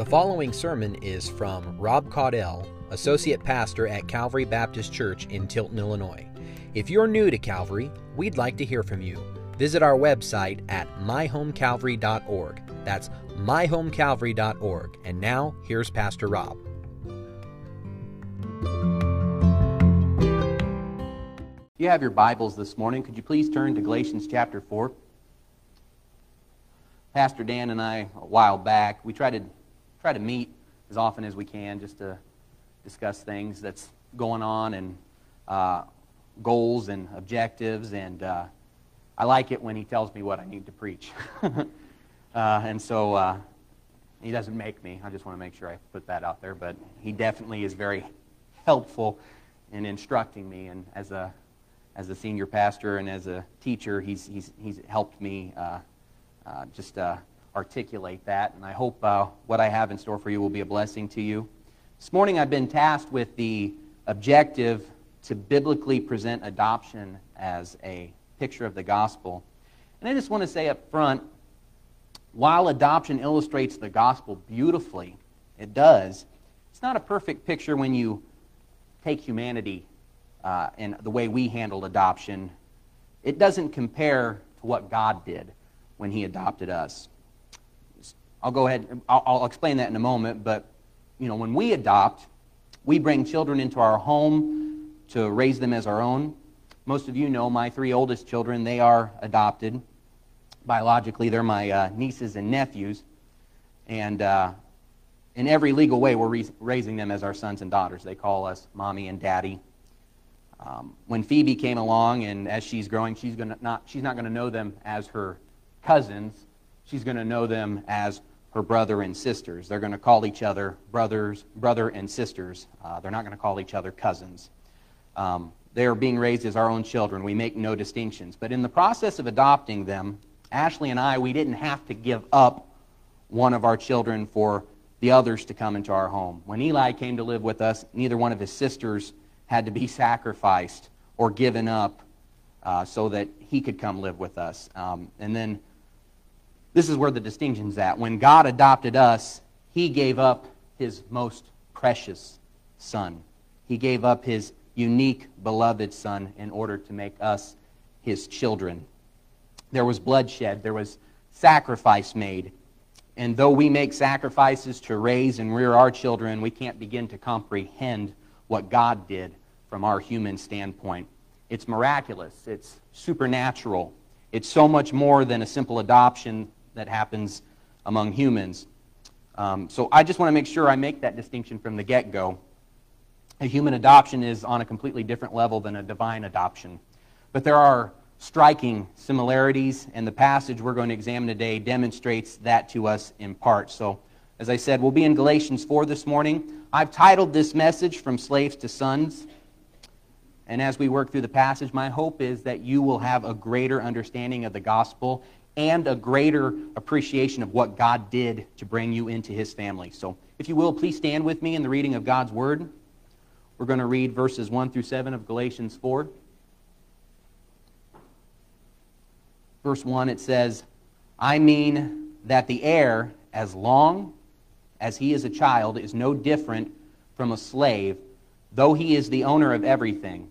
The following sermon is from Rob Caudell, Associate Pastor at Calvary Baptist Church in Tilton, Illinois. If you're new to Calvary, we'd like to hear from you. Visit our website at myhomecalvary.org. That's myhomecalvary.org. And now, here's Pastor Rob. you have your Bibles this morning, could you please turn to Galatians chapter 4? Pastor Dan and I, a while back, we tried to try to meet as often as we can just to discuss things that's going on and uh, goals and objectives. And uh, I like it when he tells me what I need to preach. uh, and so uh, he doesn't make me. I just want to make sure I put that out there. But he definitely is very helpful in instructing me. And as a as a senior pastor and as a teacher, he's, he's, he's helped me uh, uh, just articulate that. And I hope uh, what I have in store for you will be a blessing to you. This morning I've been tasked with the objective to biblically present adoption as a picture of the gospel. And I just want to say up front while adoption illustrates the gospel beautifully, it does, it's not a perfect picture when you take humanity uh, and the way we handled adoption, it doesn't compare to what God did when He adopted us. I'll go ahead, I'll, I'll explain that in a moment, but you know, when we adopt, we bring children into our home to raise them as our own. Most of you know my three oldest children, they are adopted. Biologically, they're my uh, nieces and nephews. And uh, in every legal way, we're re- raising them as our sons and daughters. They call us mommy and daddy. Um, when Phoebe came along, and as she's growing, she's gonna not she's not going to know them as her cousins. She's going to know them as her brother and sisters. They're going to call each other brothers, brother and sisters. Uh, they're not going to call each other cousins. Um, they are being raised as our own children. We make no distinctions. But in the process of adopting them, Ashley and I, we didn't have to give up one of our children for the others to come into our home. When Eli came to live with us, neither one of his sisters had to be sacrificed or given up uh, so that he could come live with us. Um, and then this is where the distinction's at. When God adopted us, he gave up his most precious son. He gave up his unique, beloved son in order to make us his children. There was bloodshed, there was sacrifice made. And though we make sacrifices to raise and rear our children, we can't begin to comprehend what God did from our human standpoint. It's miraculous, it's supernatural, it's so much more than a simple adoption that happens among humans. Um, so I just want to make sure I make that distinction from the get go. A human adoption is on a completely different level than a divine adoption. But there are striking similarities, and the passage we're going to examine today demonstrates that to us in part. So, as I said, we'll be in Galatians 4 this morning. I've titled this message From Slaves to Sons. And as we work through the passage, my hope is that you will have a greater understanding of the gospel and a greater appreciation of what God did to bring you into his family. So, if you will, please stand with me in the reading of God's word. We're going to read verses 1 through 7 of Galatians 4. Verse 1, it says, I mean that the heir, as long as he is a child, is no different from a slave, though he is the owner of everything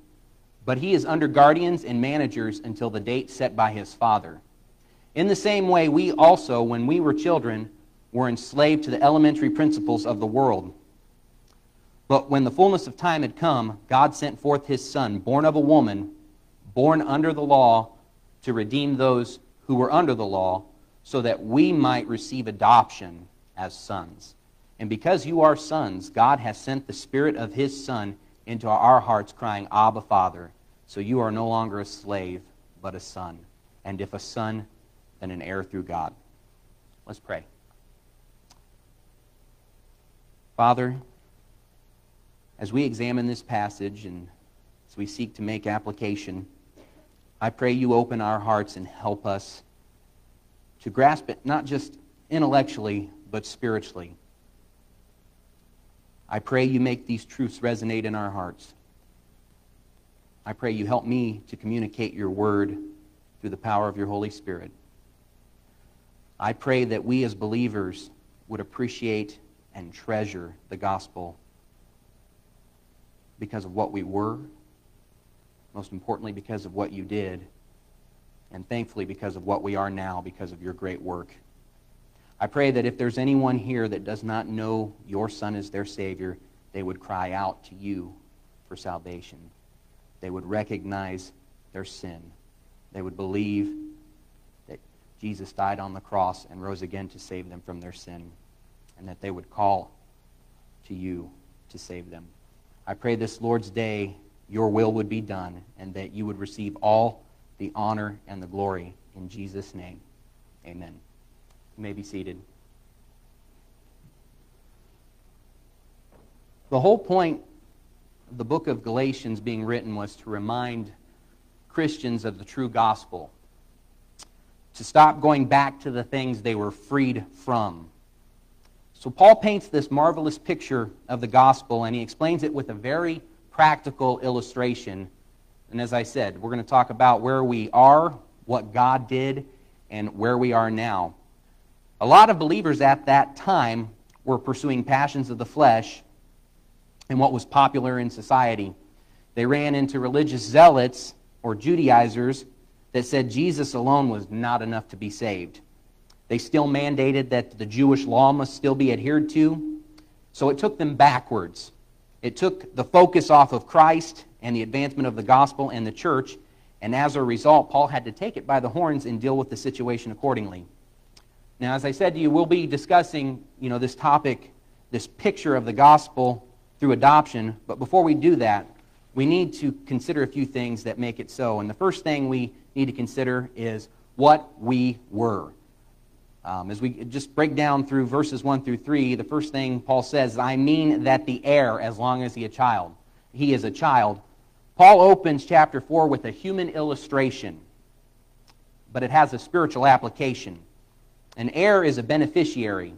but he is under guardians and managers until the date set by his father. In the same way, we also, when we were children, were enslaved to the elementary principles of the world. But when the fullness of time had come, God sent forth his Son, born of a woman, born under the law, to redeem those who were under the law, so that we might receive adoption as sons. And because you are sons, God has sent the Spirit of his Son into our hearts, crying, Abba, Father. So you are no longer a slave, but a son. And if a son, then an heir through God. Let's pray. Father, as we examine this passage and as we seek to make application, I pray you open our hearts and help us to grasp it not just intellectually, but spiritually. I pray you make these truths resonate in our hearts. I pray you help me to communicate your word through the power of your Holy Spirit. I pray that we as believers would appreciate and treasure the gospel because of what we were, most importantly, because of what you did, and thankfully because of what we are now because of your great work. I pray that if there's anyone here that does not know your Son as their Savior, they would cry out to you for salvation. They would recognize their sin. They would believe Jesus died on the cross and rose again to save them from their sin, and that they would call to you to save them. I pray this Lord's Day your will would be done and that you would receive all the honor and the glory in Jesus' name. Amen. You may be seated. The whole point of the book of Galatians being written was to remind Christians of the true gospel, to stop going back to the things they were freed from. So Paul paints this marvelous picture of the gospel, and he explains it with a very practical illustration. And as I said, we're going to talk about where we are, what God did, and where we are now. A lot of believers at that time were pursuing passions of the flesh and what was popular in society. They ran into religious zealots or Judaizers that said Jesus alone was not enough to be saved. They still mandated that the Jewish law must still be adhered to. So it took them backwards. It took the focus off of Christ and the advancement of the gospel and the church, and as a result, Paul had to take it by the horns and deal with the situation accordingly. Now, as I said to you, we'll be discussing, you know, this topic, this picture of the gospel through adoption, but before we do that, we need to consider a few things that make it so. And the first thing we need to consider is what we were. Um, as we just break down through verses 1 through 3, the first thing Paul says, I mean that the heir, as long as he a child, he is a child. Paul opens chapter 4 with a human illustration, but it has a spiritual application. An heir is a beneficiary.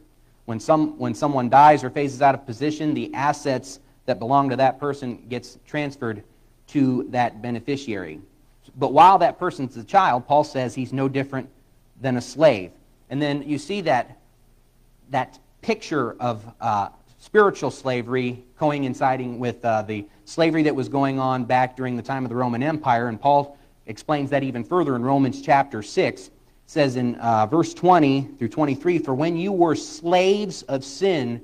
When, some, when someone dies or phases out of position, the assets that belong to that person gets transferred to that beneficiary. But while that person's a child, Paul says he's no different than a slave. And then you see that, that picture of uh, spiritual slavery coinciding with uh, the slavery that was going on back during the time of the Roman Empire. And Paul explains that even further in Romans chapter 6. It says in uh, verse 20 through 23 For when you were slaves of sin,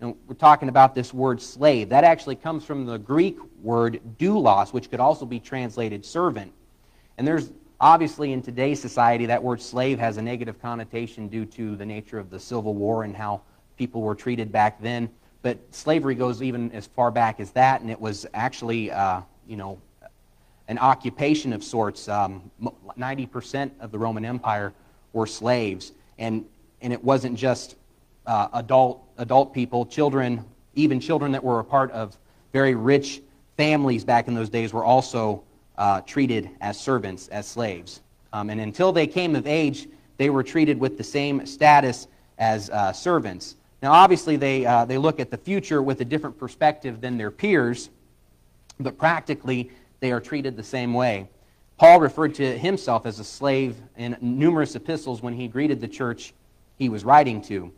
And we're talking about this word slave. That actually comes from the Greek word doulos, which could also be translated servant. And there's obviously in today's society that word slave has a negative connotation due to the nature of the Civil War and how people were treated back then. But slavery goes even as far back as that, and it was actually, uh, you know, an occupation of sorts. Um, 90% of the Roman Empire were slaves, and, and it wasn't just uh, adult, adult people, children, even children that were a part of very rich families back in those days were also uh, treated as servants, as slaves. Um, and until they came of age, they were treated with the same status as uh, servants. Now, obviously, they, uh, they look at the future with a different perspective than their peers, but practically, they are treated the same way. Paul referred to himself as a slave in numerous epistles when he greeted the church he was writing to.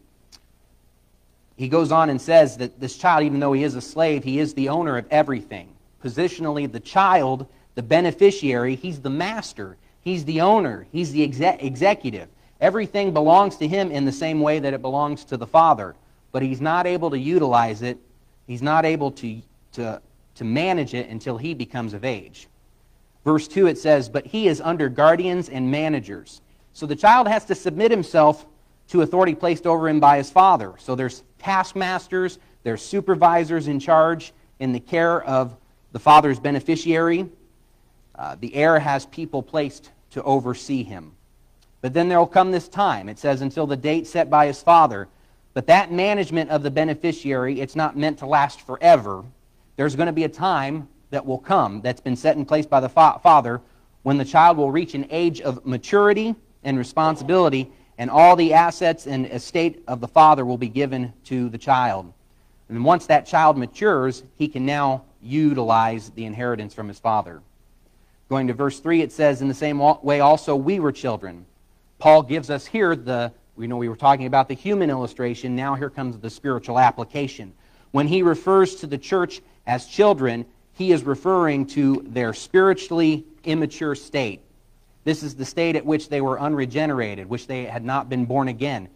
He goes on and says that this child, even though he is a slave, he is the owner of everything. Positionally, the child, the beneficiary, he's the master, he's the owner, he's the exec- executive. Everything belongs to him in the same way that it belongs to the Father. But he's not able to utilize it, he's not able to, to, to manage it until he becomes of age. Verse 2 it says, But he is under guardians and managers. So the child has to submit himself to authority placed over him by his father. So there's taskmasters, there's supervisors in charge in the care of the father's beneficiary. Uh, the heir has people placed to oversee him. But then there will come this time. It says, until the date set by his father. But that management of the beneficiary, it's not meant to last forever. there's going to be a time that will come that's been set in place by the fa- Father when the child will reach an age of maturity and responsibility, and all the assets and estate of the father will be given to the child. And once that child matures, he can now utilize the inheritance from his father. Going to verse 3, it says, In the same way also we were children. Paul gives us here the, we know we were talking about the human illustration. Now here comes the spiritual application. When he refers to the church as children, he is referring to their spiritually immature state. This is the state at which they were unregenerated, which they had not been born again.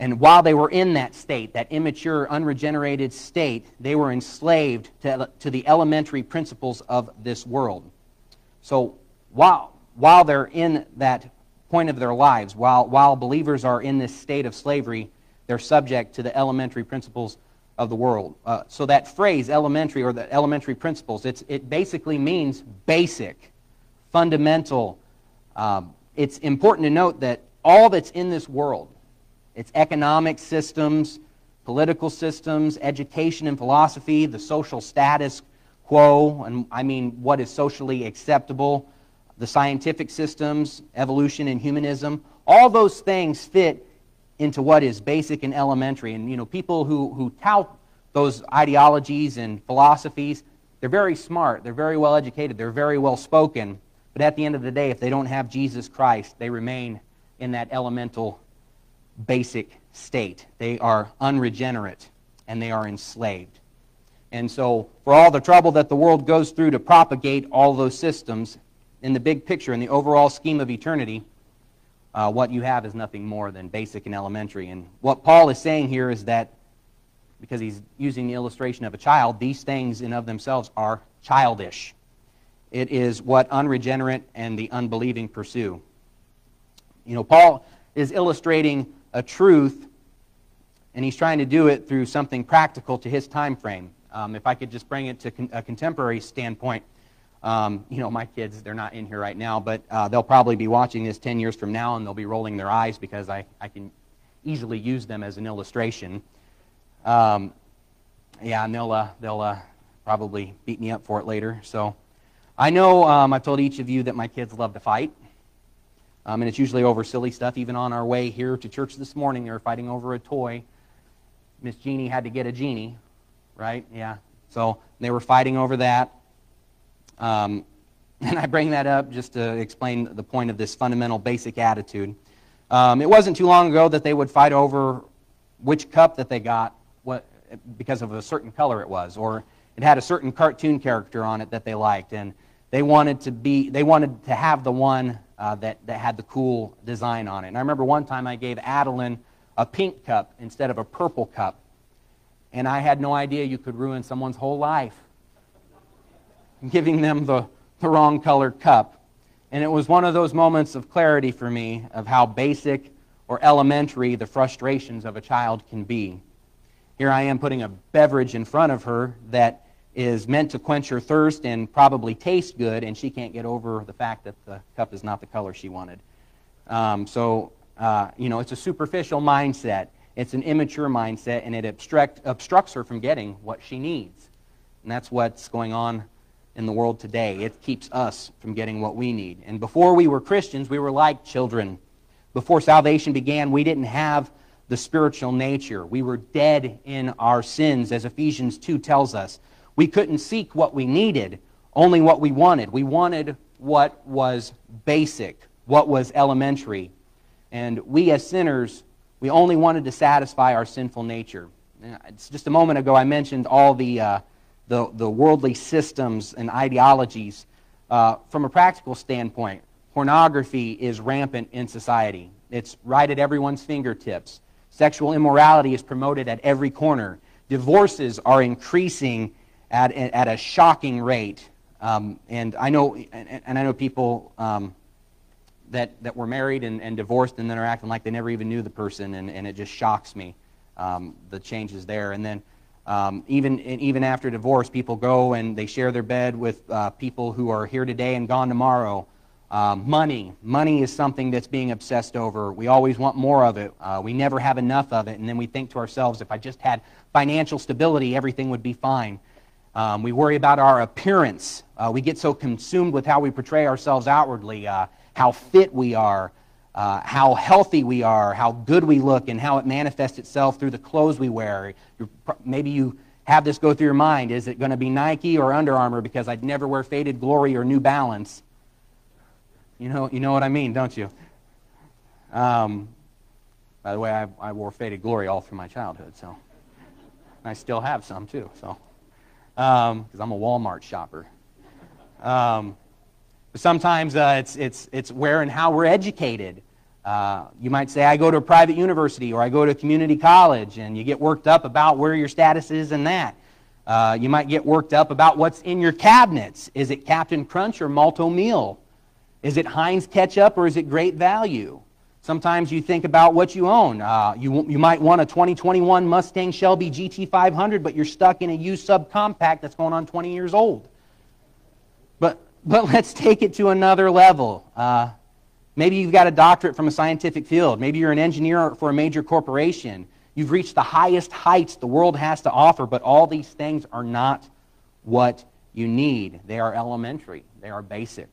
And while they were in that state, that immature, unregenerated state, they were enslaved to, to the elementary principles of this world. So while, while they're in that point of their lives, while, while believers are in this state of slavery, they're subject to the elementary principles of the world. Uh, so that phrase, elementary, or the elementary principles, it basically means basic, fundamental. Um, it's important to note that all that's in this world, its economic systems, political systems, education and philosophy, the social status quo, and I mean what is socially acceptable, the scientific systems, evolution and humanism, all those things fit into what is basic and elementary. And, you know, people who, who tout those ideologies and philosophies, they're very smart, they're very well educated, they're very well spoken. But at the end of the day, if they don't have Jesus Christ, they remain in that elemental, basic state. They are unregenerate and they are enslaved. And so, for all the trouble that the world goes through to propagate all those systems, in the big picture, in the overall scheme of eternity, uh, what you have is nothing more than basic and elementary. And what Paul is saying here is that, because he's using the illustration of a child, these things in of themselves are childish. It is what unregenerate and the unbelieving pursue. You know, Paul is illustrating a truth, and he's trying to do it through something practical to his time frame. Um, if I could just bring it to con- a contemporary standpoint, um, you know, my kids, they're not in here right now, but uh, they'll probably be watching this 10 years from now and they'll be rolling their eyes because I, I can easily use them as an illustration. Um, yeah, and they'll, uh, they'll uh, probably beat me up for it later. So I know um, I've told each of you that my kids love to fight. Um, and it's usually over silly stuff. Even on our way here to church this morning, they were fighting over a toy. Miss Jeannie had to get a genie, right? Yeah. So they were fighting over that. Um, and I bring that up just to explain the point of this fundamental basic attitude. Um, it wasn't too long ago that they would fight over which cup that they got what, because of a certain color it was, or it had a certain cartoon character on it that they liked, and they wanted to be they wanted to have the one uh, that, that had the cool design on it. And I remember one time I gave Adeline a pink cup instead of a purple cup, and I had no idea you could ruin someone's whole life giving them the, the wrong colored cup. And it was one of those moments of clarity for me of how basic or elementary the frustrations of a child can be. Here I am putting a beverage in front of her that is meant to quench her thirst and probably taste good, and she can't get over the fact that the cup is not the color she wanted. Um, so, uh, you know, it's a superficial mindset. It's an immature mindset, and it obstruct, obstructs her from getting what she needs. And that's what's going on in the world today. It keeps us from getting what we need. And before we were Christians, we were like children. Before salvation began, we didn't have the spiritual nature. We were dead in our sins, as Ephesians 2 tells us. We couldn't seek what we needed, only what we wanted. We wanted what was basic, what was elementary. And we as sinners, we only wanted to satisfy our sinful nature. It's just a moment ago I mentioned all the. Uh, the, the worldly systems and ideologies. Uh, from a practical standpoint, pornography is rampant in society. It's right at everyone's fingertips. Sexual immorality is promoted at every corner. Divorces are increasing at, at a shocking rate. Um, and I know, and, and, I know people um, that, that were married and, and, divorced and then are acting like they never even knew the person, and, and it just shocks me, um, the changes there. And then um, even, even after divorce, people go and they share their bed with uh, people who are here today and gone tomorrow. Um, money. Money is something that's being obsessed over. We always want more of it. Uh, we never have enough of it. And then we think to ourselves, if I just had financial stability, everything would be fine. Um, we worry about our appearance. Uh, we get so consumed with how we portray ourselves outwardly, uh, how fit we are, uh, how healthy we are, how good we look, and how it manifests itself through the clothes we wear. You're, maybe you have this go through your mind. Is it going to be Nike or Under Armour because I'd never wear Faded Glory or New Balance? You know, you know what I mean, don't you? Um, by the way, I, I wore Faded Glory all through my childhood, so I still have some too. So, because um, I'm a Walmart shopper. Um, but sometimes uh, it's it's it's where and how we're educated. Uh, you might say, I go to a private university or I go to a community college, and you get worked up about where your status is in that. Uh, you might get worked up about what's in your cabinets. Is it Captain Crunch or Malt-O-Meal? Is it Heinz ketchup or is it Great Value? Sometimes you think about what you own. Uh, you, you might want a 2021 Mustang Shelby GT500, but you're stuck in a used subcompact that's going on 20 years old. But, but let's take it to another level. Uh, maybe you've got a doctorate from a scientific field. Maybe you're an engineer for a major corporation. You've reached the highest heights the world has to offer, but all these things are not what you need. They are elementary, they are basic.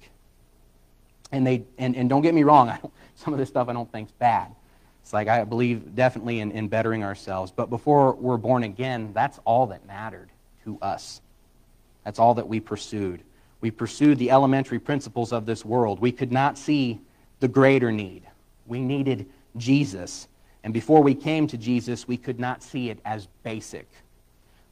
And, they, and, and don't get me wrong, some of this stuff I don't think is bad. It's like I believe definitely in, in bettering ourselves. But before we're born again, that's all that mattered to us. That's all that we pursued. We pursued the elementary principles of this world. We could not see the greater need. We needed Jesus. And before we came to Jesus, we could not see it as basic.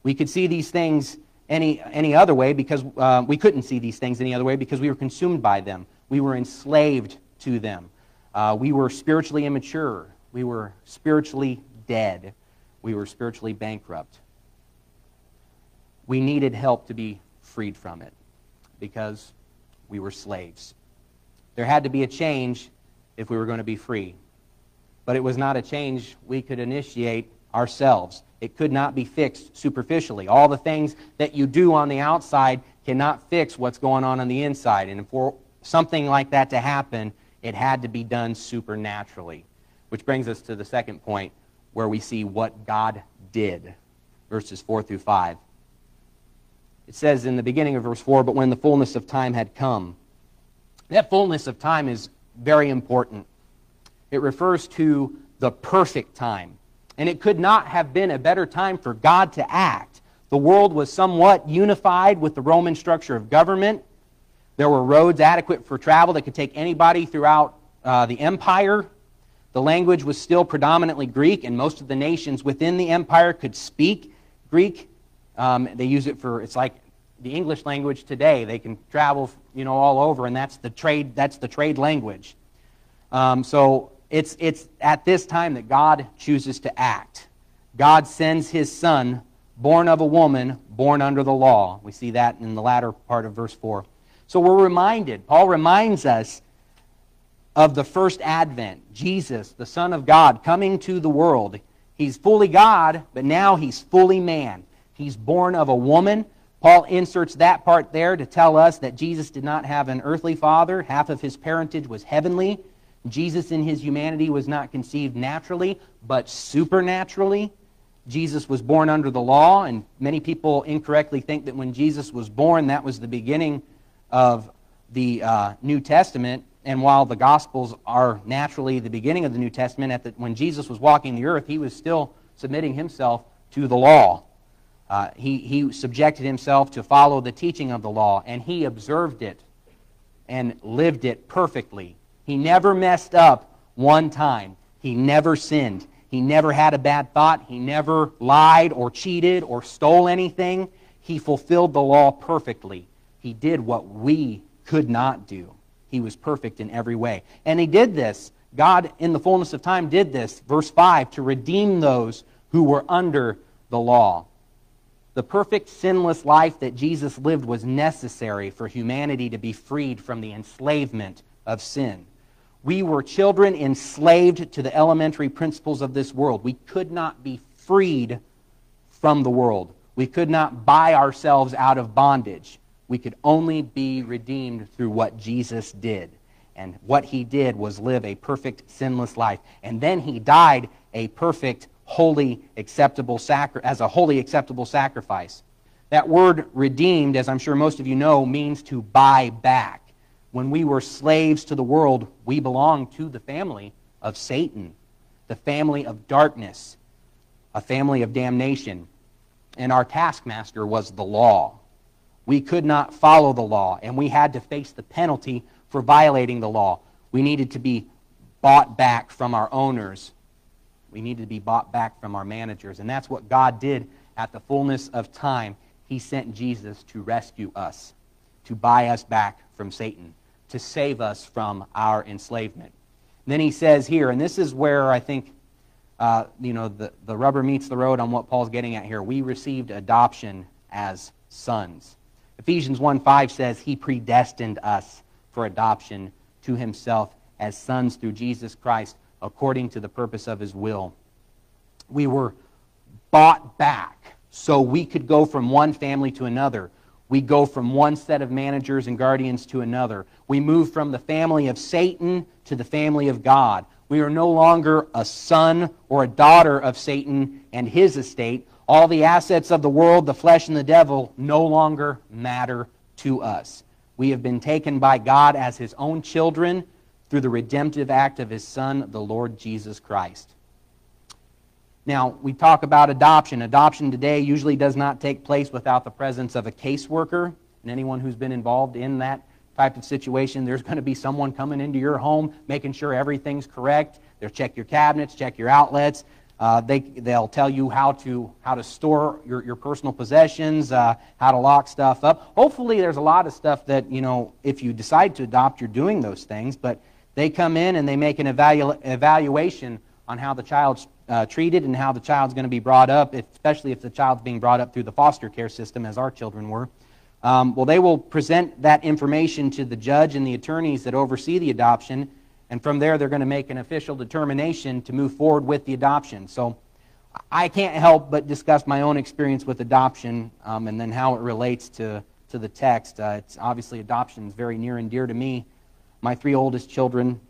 We could see these things any, any other way because uh, we couldn't see these things any other way because we were consumed by them. We were enslaved to them. Uh, we were spiritually immature. We were spiritually dead. We were spiritually bankrupt. We needed help to be freed from it because we were slaves. There had to be a change if we were going to be free. But it was not a change we could initiate ourselves. It could not be fixed superficially. All the things that you do on the outside cannot fix what's going on on the inside. And for something like that to happen, it had to be done supernaturally. Which brings us to the second point where we see what God did. Verses 4 through 5. It says in the beginning of verse 4 But when the fullness of time had come, that fullness of time is very important. It refers to the perfect time. And it could not have been a better time for God to act. The world was somewhat unified with the Roman structure of government. There were roads adequate for travel that could take anybody throughout uh, the empire. The language was still predominantly Greek, and most of the nations within the empire could speak Greek. Um, they use it for, it's like the English language today. They can travel, you know, all over, and that's the trade, that's the trade language. Um, so it's, it's at this time that God chooses to act. God sends his son, born of a woman, born under the law. We see that in the latter part of verse 4. So we're reminded, Paul reminds us of the first advent, Jesus, the Son of God, coming to the world. He's fully God, but now he's fully man. He's born of a woman. Paul inserts that part there to tell us that Jesus did not have an earthly father. Half of his parentage was heavenly. Jesus in his humanity was not conceived naturally, but supernaturally. Jesus was born under the law, and many people incorrectly think that when Jesus was born, that was the beginning of the uh, New Testament. And while the Gospels are naturally the beginning of the New Testament, the, when Jesus was walking the earth, he was still submitting himself to the law. Uh, he, he subjected himself to follow the teaching of the law, and he observed it and lived it perfectly. He never messed up one time. He never sinned. He never had a bad thought. He never lied or cheated or stole anything. He fulfilled the law perfectly. He did what we could not do. He was perfect in every way. And he did this. God, in the fullness of time, did this, verse 5, to redeem those who were under the law. The perfect, sinless life that Jesus lived was necessary for humanity to be freed from the enslavement of sin. We were children enslaved to the elementary principles of this world. We could not be freed from the world. We could not buy ourselves out of bondage we could only be redeemed through what Jesus did. And what he did was live a perfect, sinless life. And then he died a perfect, holy, acceptable sacri- as a holy, acceptable sacrifice. That word redeemed, as I'm sure most of you know, means to buy back. When we were slaves to the world, we belonged to the family of Satan, the family of darkness, a family of damnation. And our taskmaster was the law. We could not follow the law, and we had to face the penalty for violating the law. We needed to be bought back from our owners. We needed to be bought back from our managers. And that's what God did at the fullness of time. He sent Jesus to rescue us, to buy us back from Satan, to save us from our enslavement. And then he says here, and this is where I think uh, you know the, the rubber meets the road on what Paul's getting at here. We received adoption as sons. Ephesians 1 5 says, He predestined us for adoption to Himself as sons through Jesus Christ according to the purpose of His will. We were bought back so we could go from one family to another. We go from one set of managers and guardians to another. We move from the family of Satan to the family of God. We are no longer a son or a daughter of Satan and his estate. All the assets of the world, the flesh, and the devil no longer matter to us. We have been taken by God as his own children through the redemptive act of his Son, the Lord Jesus Christ. Now, we talk about adoption. Adoption today usually does not take place without the presence of a caseworker. And anyone who's been involved in that type of situation, there's going to be someone coming into your home, making sure everything's correct. They'll check your cabinets, check your outlets, uh, they, they'll tell you how to, how to store your, your personal possessions, uh, how to lock stuff up. Hopefully, there's a lot of stuff that, you know, if you decide to adopt, you're doing those things. But they come in and they make an evalu- evaluation on how the child's uh, treated and how the child's going to be brought up, especially if the child's being brought up through the foster care system, as our children were. Um, well, they will present that information to the judge and the attorneys that oversee the adoption and from there, they're going to make an official determination to move forward with the adoption. So I can't help but discuss my own experience with adoption um, and then how it relates to, to the text. Uh, it's obviously adoption is very near and dear to me. My three oldest children,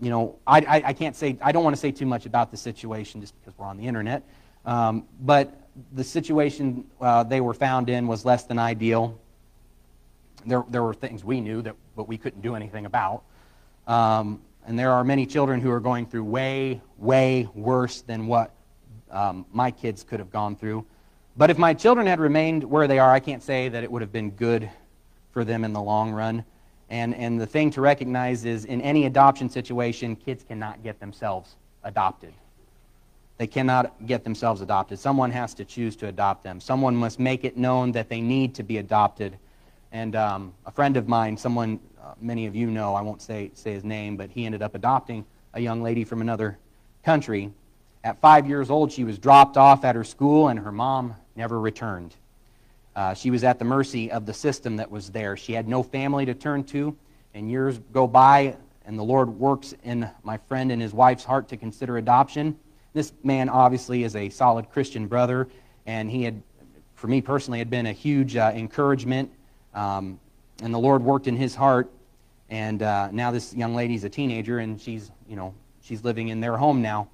you know, I, I, I can't say, I don't want to say too much about the situation just because we're on the internet. Um, but the situation uh, they were found in was less than ideal. There, there were things we knew that but we couldn't do anything about. Um, and there are many children who are going through way, way worse than what um, my kids could have gone through. But if my children had remained where they are, I can't say that it would have been good for them in the long run. And, and the thing to recognize is in any adoption situation, kids cannot get themselves adopted. They cannot get themselves adopted. Someone has to choose to adopt them. Someone must make it known that they need to be adopted. And um, a friend of mine, someone uh, many of you know, I won't say, say his name, but he ended up adopting a young lady from another country. At five years old, she was dropped off at her school, and her mom never returned. Uh, she was at the mercy of the system that was there. She had no family to turn to, and years go by, and the Lord works in my friend and his wife's heart to consider adoption. This man obviously is a solid Christian brother, and he had, for me personally, had been a huge uh, encouragement. Um, and the Lord worked in his heart. And uh, now this young lady's a teenager, and she's, you know, she's living in their home now.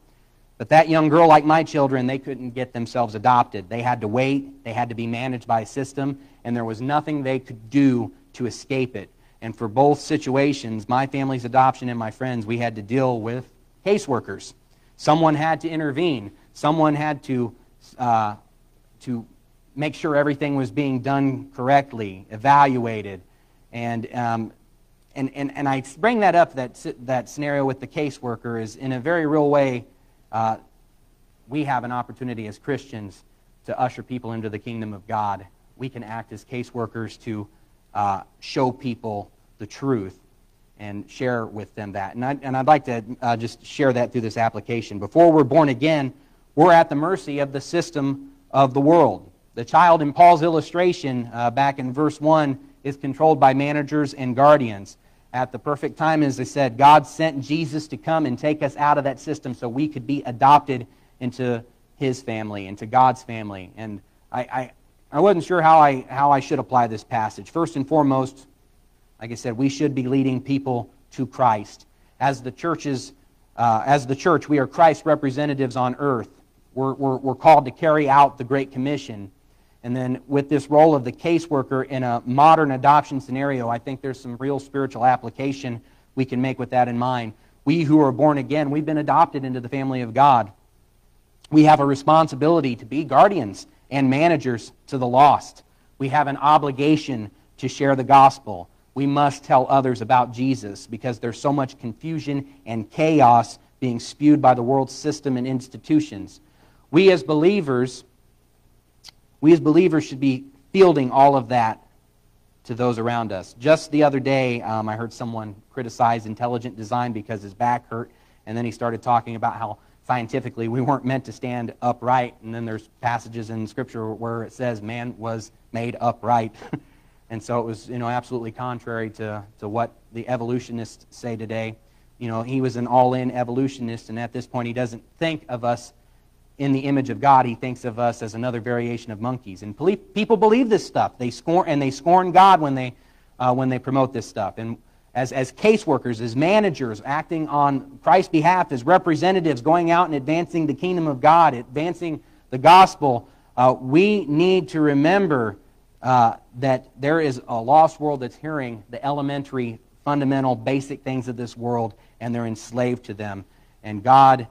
But that young girl, like my children, they couldn't get themselves adopted. They had to wait. They had to be managed by a system, and there was nothing they could do to escape it. And for both situations, my family's adoption and my friends, we had to deal with caseworkers. Someone had to intervene. Someone had to, uh, to make sure everything was being done correctly, evaluated, and, um, and, and, and I bring that up, that, that scenario with the caseworker, is in a very real way, uh, we have an opportunity as Christians to usher people into the kingdom of God. We can act as caseworkers to uh, show people the truth and share with them that. And, I, and I'd like to uh, just share that through this application. Before we're born again, we're at the mercy of the system of the world. The child in Paul's illustration uh, back in verse 1 is controlled by managers and guardians. At the perfect time, as I said, God sent Jesus to come and take us out of that system so we could be adopted into his family, into God's family. And I, I, I wasn't sure how I, how I should apply this passage. First and foremost, like I said, we should be leading people to Christ. As the churches, uh, as the church, we are Christ's representatives on earth. We're, we're, we're called to carry out the Great Commission And then with this role of the caseworker in a modern adoption scenario, I think there's some real spiritual application we can make with that in mind. We who are born again, we've been adopted into the family of God. We have a responsibility to be guardians and managers to the lost. We have an obligation to share the gospel. We must tell others about Jesus because there's so much confusion and chaos being spewed by the world system and institutions. We as believers, we as believers should be fielding all of that to those around us. Just the other day, um, I heard someone criticize intelligent design because his back hurt, and then he started talking about how scientifically we weren't meant to stand upright. And then there's passages in Scripture where it says man was made upright. and so it was, you know, absolutely contrary to, to what the evolutionists say today. You know, he was an all-in evolutionist, and at this point he doesn't think of us in the image of God. He thinks of us as another variation of monkeys. And people believe this stuff. They scorn, and they scorn God when they, uh, when they promote this stuff. And as, as caseworkers, as managers, acting on Christ's behalf, as representatives, going out and advancing the kingdom of God, advancing the gospel, uh, we need to remember uh, that there is a lost world that's hearing the elementary, fundamental, basic things of this world, and they're enslaved to them. And God,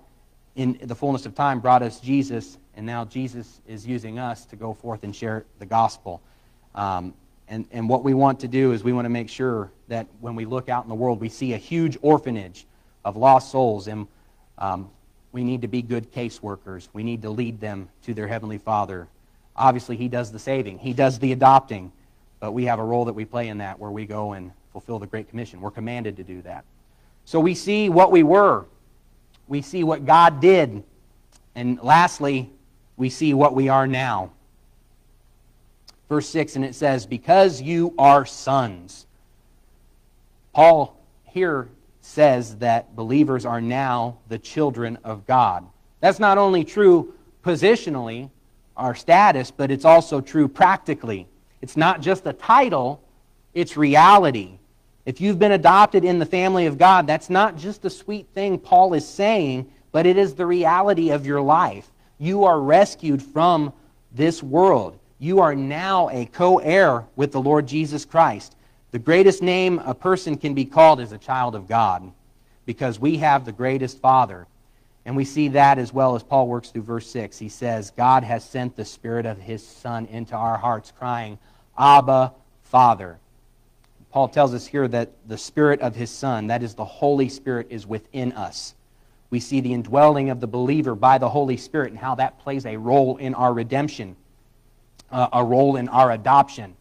in the fullness of time, brought us Jesus, and now Jesus is using us to go forth and share the gospel. Um, and, and what we want to do is we want to make sure that when we look out in the world, we see a huge orphanage of lost souls. And um, we need to be good caseworkers. We need to lead them to their Heavenly Father. Obviously, He does the saving, He does the adopting. But we have a role that we play in that where we go and fulfill the Great Commission. We're commanded to do that. So we see what we were, we see what God did. And lastly, we see what we are now verse 6, and it says, Because you are sons. Paul here says that believers are now the children of God. That's not only true positionally, our status, but it's also true practically. It's not just a title, it's reality. If you've been adopted in the family of God, that's not just a sweet thing Paul is saying, but it is the reality of your life. You are rescued from this world you are now a co heir with the Lord Jesus Christ. The greatest name a person can be called is a child of God because we have the greatest Father. And we see that as well as Paul works through verse 6. He says, God has sent the Spirit of His Son into our hearts, crying, Abba, Father. Paul tells us here that the Spirit of His Son, that is the Holy Spirit, is within us. We see the indwelling of the believer by the Holy Spirit and how that plays a role in our redemption uh, a role in our adoption.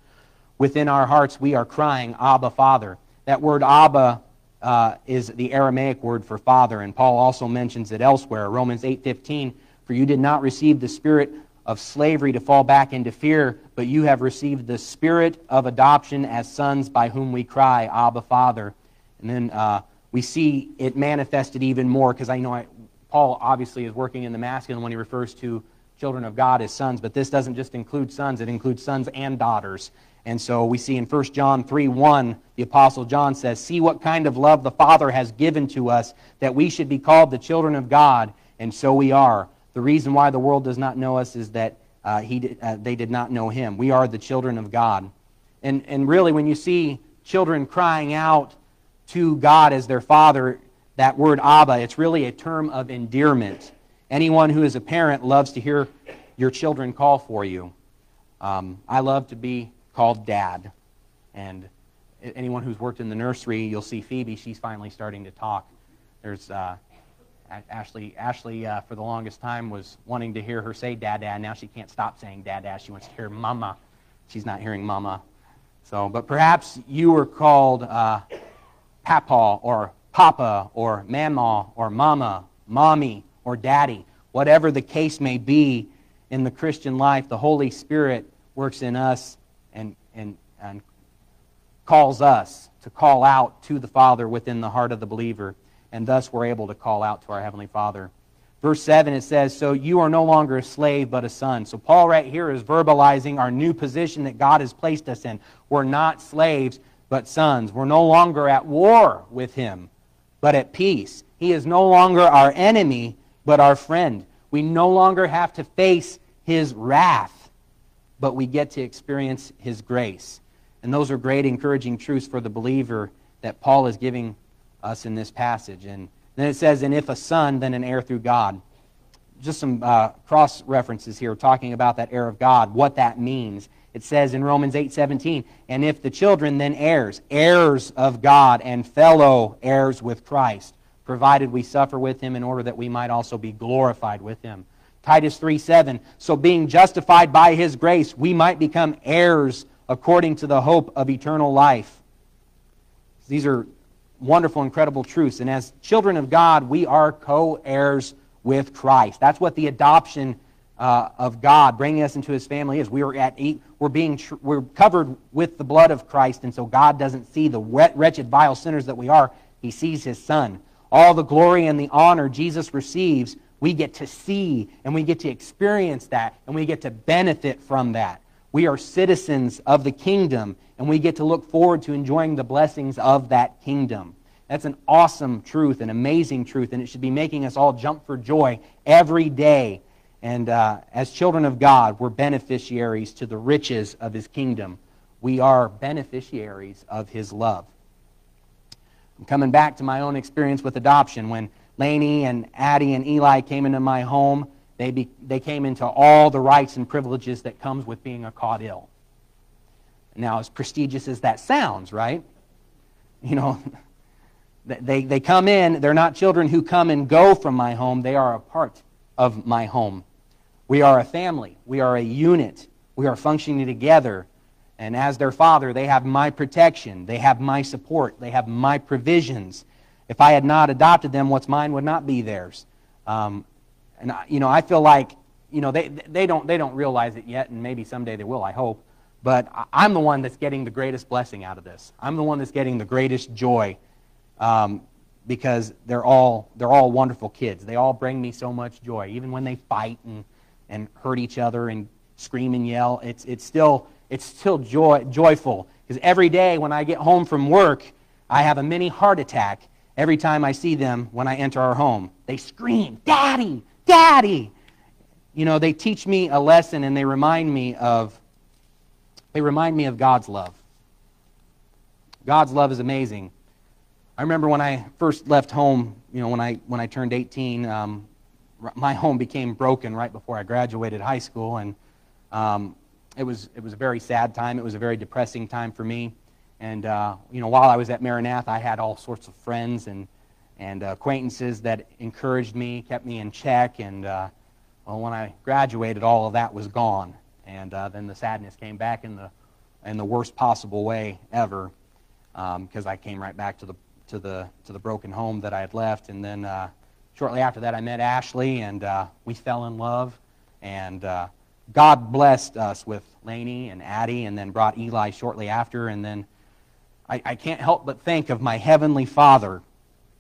Within our hearts, we are crying, Abba, Father. That word Abba uh, is the Aramaic word for father, and Paul also mentions it elsewhere. Romans 8.15, For you did not receive the spirit of slavery to fall back into fear, but you have received the spirit of adoption as sons by whom we cry, Abba, Father. And then uh, we see it manifested even more, because I know I, Paul obviously is working in the masculine when he refers to children of God as sons, but this doesn't just include sons, it includes sons and daughters. And so we see in 1 John 3 1, the Apostle John says, See what kind of love the Father has given to us, that we should be called the children of God, and so we are. The reason why the world does not know us is that uh, he, uh, they did not know him. We are the children of God. And, and really, when you see children crying out to God as their Father, that word Abba, it's really a term of endearment. Anyone who is a parent loves to hear your children call for you. Um, I love to be called dad. And anyone who's worked in the nursery, you'll see Phoebe. She's finally starting to talk. There's uh, Ashley. Ashley, uh, for the longest time, was wanting to hear her say dad, dad. Now she can't stop saying dad, dad. She wants to hear mama. She's not hearing mama. So, but perhaps you were called uh, papa or papa or mama or mama, mommy or daddy. Whatever the case may be in the Christian life, the Holy Spirit works in us and, and, and calls us to call out to the Father within the heart of the believer, and thus we're able to call out to our Heavenly Father. Verse 7, it says, So you are no longer a slave, but a son. So Paul, right here, is verbalizing our new position that God has placed us in. We're not slaves, but sons. We're no longer at war with Him, but at peace. He is no longer our enemy, but our friend. We no longer have to face his wrath. but we get to experience his grace. And those are great encouraging truths for the believer that Paul is giving us in this passage. And then it says, And if a son, then an heir through God. Just some uh, cross references here talking about that heir of God, what that means. It says in Romans 8:17, "And if the children then heirs, heirs of God and fellow heirs with Christ, provided we suffer with him in order that we might also be glorified with him." Titus 3 7, "So being justified by his grace, we might become heirs according to the hope of eternal life." These are wonderful, incredible truths. And as children of God, we are co heirs with Christ. That's what the adoption uh, of God, bringing us into his family, is. We are at, we're, being, we're covered with the blood of Christ, and so God doesn't see the wet, wretched, vile sinners that we are. He sees his Son. All the glory and the honor Jesus receives, we get to see, and we get to experience that, and we get to benefit from that. We are citizens of the kingdom, and we get to look forward to enjoying the blessings of that kingdom. That's an awesome truth, an amazing truth, and it should be making us all jump for joy every day. And uh, as children of God, we're beneficiaries to the riches of His kingdom. We are beneficiaries of His love. I'm coming back to my own experience with adoption. When Laney and Addie and Eli came into my home, they, be, they came into all the rights and privileges that comes with being a Caudell. Now, as prestigious as that sounds, right? You know, they, they come in, they're not children who come and go from my home, they are a part of my home. We are a family, we are a unit, we are functioning together. And as their father, they have my protection, they have my support, they have my provisions. If I had not adopted them, what's mine would not be theirs. Um, and, you know, I feel like, you know, they, they, don't, they don't realize it yet, and maybe someday they will, I hope. But I'm the one that's getting the greatest blessing out of this. I'm the one that's getting the greatest joy um, because they're all, they're all wonderful kids. They all bring me so much joy. Even when they fight and, and hurt each other and scream and yell, it's, it's still, it's still joy, joyful. Because every day when I get home from work, I have a mini heart attack every time I see them when I enter our home. They scream, Daddy, Daddy! You know, they teach me a lesson and they remind me of they remind me of God's love. God's love is amazing. I remember when I first left home, you know, when I, when I turned 18, um, my home became broken right before I graduated high school, and um, it, was, it was a very sad time. It was a very depressing time for me. And, uh, you know, while I was at Maranatha, I had all sorts of friends and, and uh, acquaintances that encouraged me, kept me in check, and, uh, well, when I graduated, all of that was gone. And uh, then the sadness came back in the, in the worst possible way ever because um, I came right back to the, to, the, to the broken home that I had left. And then uh, shortly after that, I met Ashley, and uh, we fell in love. And uh, God blessed us with Laney and Addie, and then brought Eli shortly after. And then I, I can't help but think of my Heavenly Father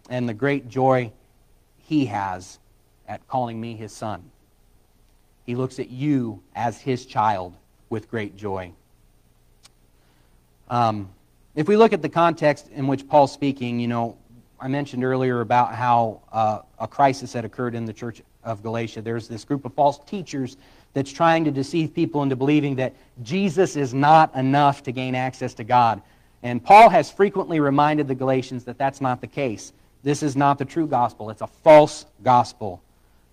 and the great joy He has at calling me His Son. He looks at you as his child with great joy. Um, if we look at the context in which Paul's speaking, you know, I mentioned earlier about how uh, a crisis had occurred in the church of Galatia. There's this group of false teachers that's trying to deceive people into believing that Jesus is not enough to gain access to God. And Paul has frequently reminded the Galatians that that's not the case. This is not the true gospel, it's a false gospel.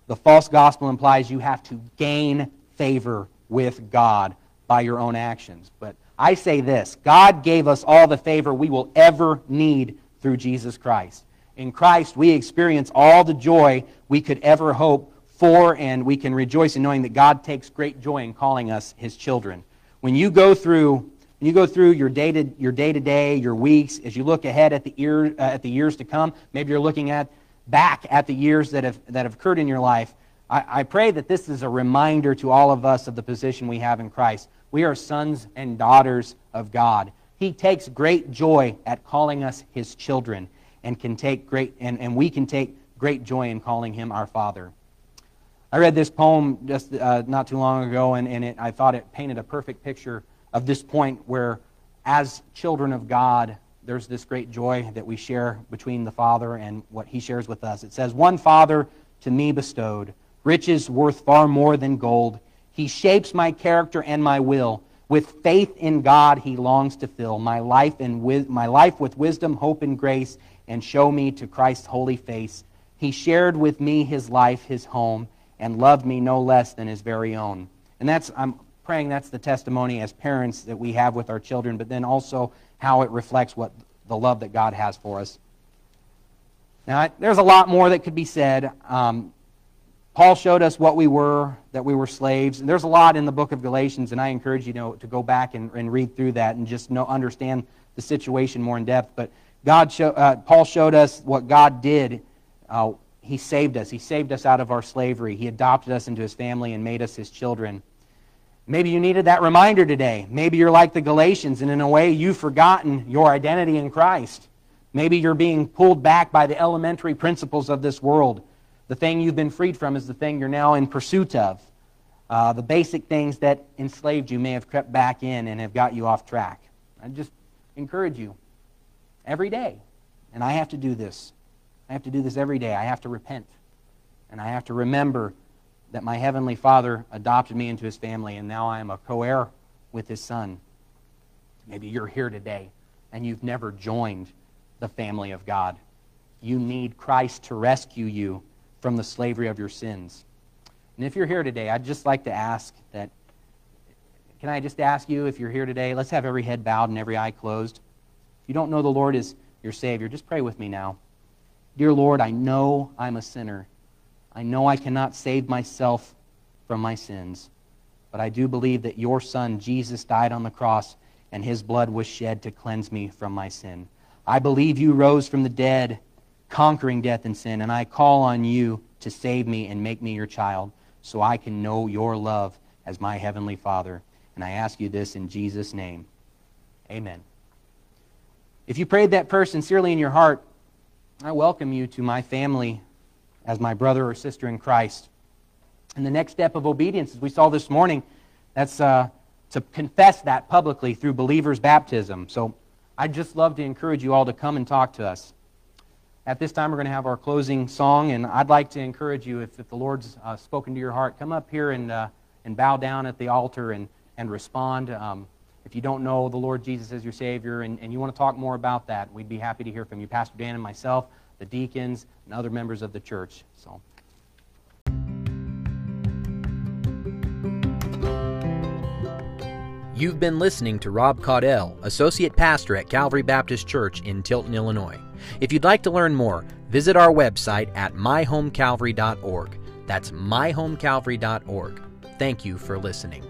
The false gospel implies you have to gain favor with God by your own actions. But I say this God gave us all the favor we will ever need through Jesus Christ. In Christ, we experience all the joy we could ever hope for, and we can rejoice in knowing that God takes great joy in calling us his children. When you go through when you go through your day to your day to day, your weeks, as you look ahead at the year uh, at the years to come, maybe you're looking at back at the years that have, that have occurred in your life, I, I pray that this is a reminder to all of us of the position we have in Christ. We are sons and daughters of God. He takes great joy at calling us his children and can take great and, and we can take great joy in calling him our father. I read this poem just uh, not too long ago, and, and it, I thought it painted a perfect picture of this point where, as children of God, there's this great joy that we share between the Father and what He shares with us. It says, One Father to me bestowed, riches worth far more than gold, He shapes my character and my will. With faith in God, he longs to fill my life, and with, my life with wisdom, hope, and grace, and show me to Christ's holy face. He shared with me his life, his home, and loved me no less than his very own. And that's, I'm praying that's the testimony as parents that we have with our children, but then also how it reflects what the love that God has for us. Now, there's a lot more that could be said. Um, Paul showed us what we were, that we were slaves. And there's a lot in the book of Galatians, and I encourage you to, to go back and, and read through that and just know, understand the situation more in depth. But God show, uh, Paul showed us what God did. Uh, he saved us. He saved us out of our slavery. He adopted us into his family and made us his children. Maybe you needed that reminder today. Maybe you're like the Galatians, and in a way, you've forgotten your identity in Christ. Maybe you're being pulled back by the elementary principles of this world. The thing you've been freed from is the thing you're now in pursuit of. Uh, the basic things that enslaved you may have crept back in and have got you off track. I just encourage you every day. And I have to do this. I have to do this every day. I have to repent. And I have to remember that my Heavenly Father adopted me into His family, and now I am a co heir with His Son. Maybe you're here today and you've never joined the family of God. You need Christ to rescue you from the slavery of your sins. And if you're here today, I'd just like to ask that can I just ask you if you're here today, let's have every head bowed and every eye closed. If you don't know the Lord is your Savior, just pray with me now. Dear Lord, I know I'm a sinner. I know I cannot save myself from my sins. But I do believe that your Son, Jesus, died on the cross and his blood was shed to cleanse me from my sin. I believe you rose from the dead conquering death and sin, and I call on you to save me and make me your child so I can know your love as my heavenly Father. And I ask you this in Jesus' name. Amen. If you prayed that prayer sincerely in your heart, I welcome you to my family as my brother or sister in Christ. And the next step of obedience, as we saw this morning, that's uh, to confess that publicly through believers' baptism. So I'd just love to encourage you all to come and talk to us. At this time, we're going to have our closing song, and I'd like to encourage you, if, if the Lord's uh, spoken to your heart, come up here and, uh, and bow down at the altar and, and respond. Um, if you don't know the Lord Jesus as your Savior and, and you want to talk more about that, we'd be happy to hear from you. Pastor Dan and myself, the deacons, and other members of the church. So. You've been listening to Rob Caudell, Associate Pastor at Calvary Baptist Church in Tilton, Illinois. If you'd like to learn more, visit our website at myhomecalvary.org. That's myhomecalvary.org. Thank you for listening.